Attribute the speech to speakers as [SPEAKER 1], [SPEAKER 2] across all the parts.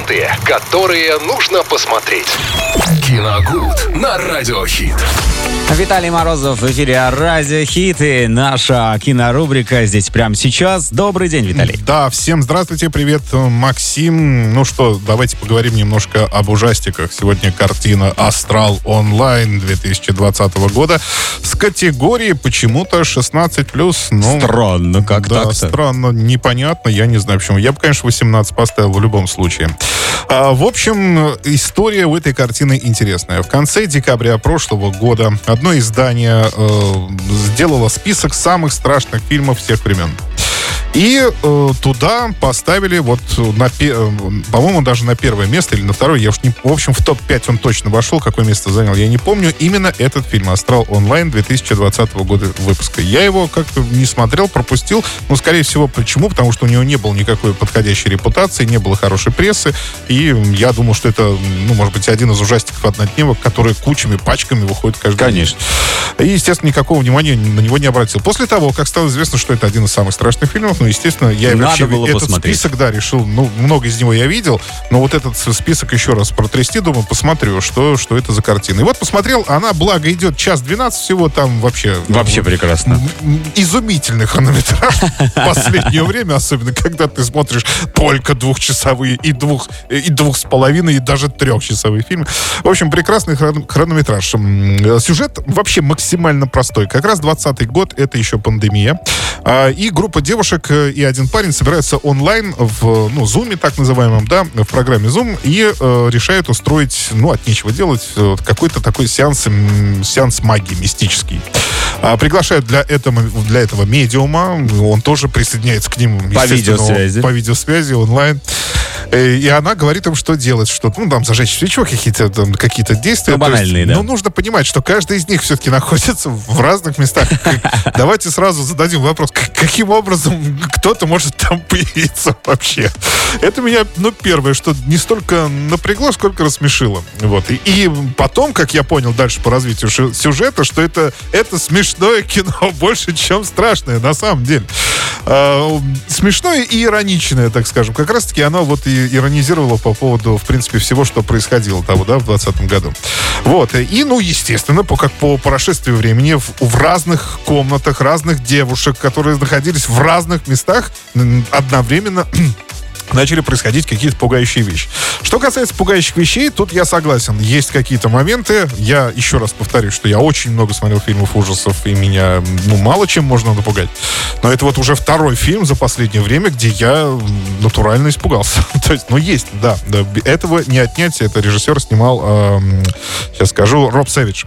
[SPEAKER 1] ленты, которые нужно посмотреть. Киногуд на Радиохит.
[SPEAKER 2] Виталий Морозов в эфире Радио Хиты. Наша кинорубрика здесь прямо сейчас. Добрый день, Виталий.
[SPEAKER 3] Да, всем здравствуйте, привет, Максим. Ну что, давайте поговорим немножко об ужастиках. Сегодня картина «Астрал онлайн» 2020 года с категорией почему-то 16+. Ну,
[SPEAKER 2] Странно, как
[SPEAKER 3] да,
[SPEAKER 2] так-то?
[SPEAKER 3] странно, непонятно, я не знаю почему. Я бы, конечно, 18 поставил в любом случае. А, в общем, история у этой картины интересная. В конце декабря прошлого года одно издание э, сделало список самых страшных фильмов всех времен. И э, туда поставили вот на, э, по-моему, даже на первое место или на второе, я уж не... В общем, в топ-5 он точно вошел, какое место занял, я не помню. Именно этот фильм «Астрал онлайн» 2020 года выпуска. Я его как-то не смотрел, пропустил. Ну, скорее всего, почему? Потому что у него не было никакой подходящей репутации, не было хорошей прессы. И я думал, что это, ну, может быть, один из ужастиков однодневок, которые кучами, пачками выходит каждый
[SPEAKER 2] Конечно.
[SPEAKER 3] день. И, естественно, никакого внимания на него не обратил. После того, как стало известно, что это один из самых страшных фильмов, ну, естественно, я
[SPEAKER 2] Надо
[SPEAKER 3] вообще
[SPEAKER 2] было
[SPEAKER 3] этот
[SPEAKER 2] посмотреть.
[SPEAKER 3] список, да, решил, ну, много из него я видел, но вот этот список еще раз протрясти, думаю, посмотрю, что, что это за картина. И вот посмотрел, она, благо, идет час 12 всего, там вообще...
[SPEAKER 2] Вообще прекрасно.
[SPEAKER 3] м, Изумительный хронометраж в последнее время, особенно когда ты смотришь только двухчасовые и двух, и двух с половиной, и даже трехчасовые фильмы. В общем, прекрасный хрон- хронометраж. М, Сюжет вообще максимально простой. Как раз 20 год, это еще пандемия. А, И группа девушек э, и один парень собираются онлайн в, ну, Zoom, так называемом, да, в программе Zoom, и э, решают устроить, ну, от нечего делать, э, какой-то такой сеанс, сеанс магии мистический. А, приглашают для этого, для этого медиума, он тоже присоединяется к ним,
[SPEAKER 2] По видеосвязи.
[SPEAKER 3] По видеосвязи онлайн. Э, И она говорит им, что делать, что, ну, там, зажечь свечу, какие-то там, какие-то действия.
[SPEAKER 2] Ну,
[SPEAKER 3] То есть,
[SPEAKER 2] банальные, да.
[SPEAKER 3] Ну, нужно понимать, что каждый из них все-таки находится в разных местах. Давайте сразу зададим вопрос, каким образом кто-то может там появиться вообще? Это меня, ну, первое, что не столько напрягло, сколько рассмешило. Вот. И, и потом, как я понял дальше по развитию сюжета, что это, это смешное кино больше, чем страшное, на самом деле. А, смешное и ироничное, так скажем. Как раз-таки оно вот и иронизировало по поводу, в принципе, всего, что происходило того, да, в 2020 году. Вот. И, ну, естественно, по, как по прошествии времени в, в разных комнатах разных девушек, которые находились в разных местах одновременно начали происходить какие-то пугающие вещи. Что касается пугающих вещей, тут я согласен. Есть какие-то моменты. Я еще раз повторю, что я очень много смотрел фильмов ужасов, и меня, ну, мало чем можно напугать. Но это вот уже второй фильм за последнее время, где я натурально испугался. То есть, ну, есть, да. да. Этого не отнять. Это режиссер снимал, эм, сейчас скажу, Роб Сэвидж.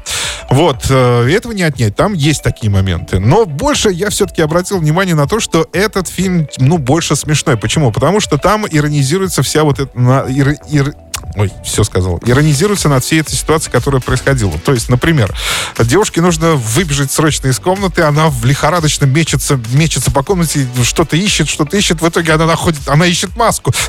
[SPEAKER 3] Вот, э, этого не отнять. Там есть такие моменты. Но больше я все-таки обратил внимание на то, что этот фильм, ну, больше смешной. Почему? Потому что там иронизируется вся вот эта... на- иро- иро- Ой, все сказал. Иронизируется над всей этой ситуацией, которая происходила. То есть, например, девушке нужно выбежать срочно из комнаты, она в лихорадочно мечется, мечется по комнате, что-то ищет, что-то ищет, в итоге она находит, она ищет маску.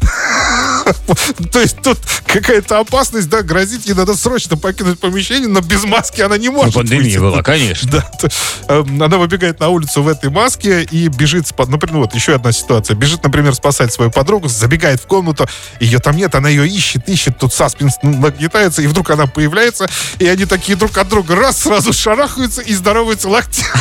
[SPEAKER 3] То есть тут какая-то опасность, да, грозит, ей надо срочно покинуть помещение, но без маски она не
[SPEAKER 2] Ну,
[SPEAKER 3] может.
[SPEAKER 2] пандемия
[SPEAKER 3] выйти.
[SPEAKER 2] была, конечно.
[SPEAKER 3] Да, эм, она выбегает на улицу в этой маске и бежит, спа- например, вот еще одна ситуация. Бежит, например, спасать свою подругу, забегает в комнату, ее там нет, она ее ищет, ищет, тут саспенс нагнетается, и вдруг она появляется, и они такие друг от друга раз, сразу шарахаются и здороваются локти.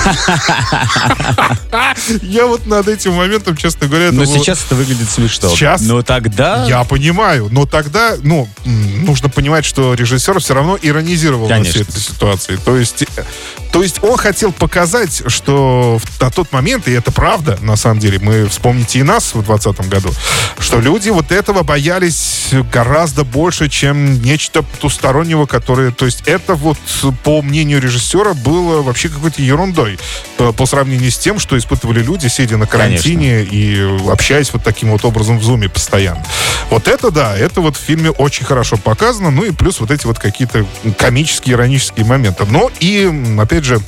[SPEAKER 3] Я вот над этим моментом, честно говоря,
[SPEAKER 2] Но сейчас это выглядит смешно.
[SPEAKER 3] Сейчас?
[SPEAKER 2] Но тогда...
[SPEAKER 3] Я понимаю, но тогда, ну, нужно понимать, что режиссер все равно иронизировал над всей
[SPEAKER 2] Конечно.
[SPEAKER 3] этой ситуацией. То есть, э, то есть он хотел показать, что на тот момент, и это правда, на самом деле, мы вспомните и нас в 2020 году, что люди вот этого боялись гораздо больше, чем нечто потустороннего, которое, то есть это вот, по мнению режиссера, было вообще какой-то ерундой э, по сравнению с тем, что испытывали люди, сидя на карантине и общаясь вот таким вот образом в зуме постоянно. Вот это да, это вот в фильме очень хорошо показано, ну и плюс вот эти вот какие-то комические, иронические моменты. Но и, опять же,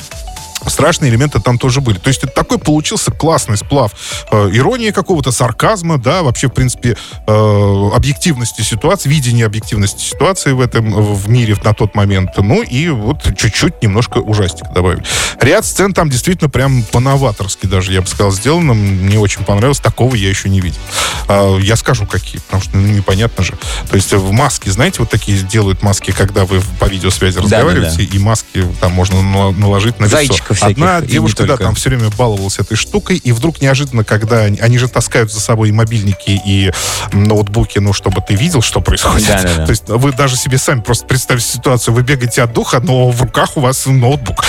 [SPEAKER 3] страшные элементы там тоже были. То есть это такой получился классный сплав э, иронии какого-то, сарказма, да, вообще, в принципе, э, объективности ситуации, видения объективности ситуации в этом, в мире на тот момент. Ну и вот чуть-чуть немножко ужастика добавили. Ряд сцен там действительно прям по-новаторски даже, я бы сказал, сделано. Мне очень понравилось. Такого я еще не видел. Э, я скажу, какие, потому что ну, непонятно же. То есть в маске, знаете, вот такие делают маски, когда вы по видеосвязи разговариваете, да, да, да. И там можно наложить на лицо.
[SPEAKER 2] Зайчиков
[SPEAKER 3] Одна девушка, да, там все время баловалась этой штукой, и вдруг неожиданно, когда они, они же таскают за собой и мобильники, и ноутбуки, ну, чтобы ты видел, что происходит. Да, да, да. То есть вы даже себе сами просто представьте ситуацию, вы бегаете от духа, но в руках у вас ноутбук.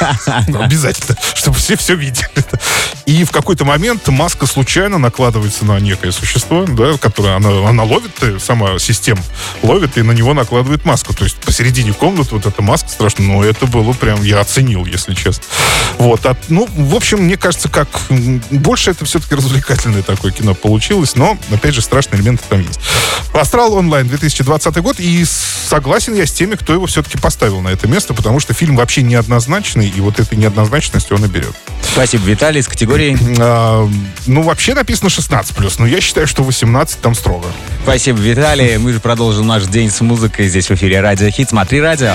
[SPEAKER 3] Обязательно, чтобы все все видели. И в какой-то момент маска случайно накладывается на некое существо, да, которое она, она ловит, э, сама система ловит и на него накладывает маску. То есть посередине комнаты вот эта маска страшная, но это было прям, я оценил, если честно. Вот, а, ну, в общем, мне кажется, как больше это все-таки развлекательное такое кино получилось, но, опять же, страшные элементы там есть. Астрал онлайн 2020 год, и согласен я с теми, кто его все-таки поставил на это место, потому что фильм вообще неоднозначный, и вот этой неоднозначностью он и берет.
[SPEAKER 2] Спасибо, Виталий, с категорией?
[SPEAKER 3] А, ну, вообще написано 16+, но я считаю, что 18 там строго.
[SPEAKER 2] Спасибо, Виталий. Мы же продолжим наш день с музыкой здесь в эфире Радио Хит. Смотри радио.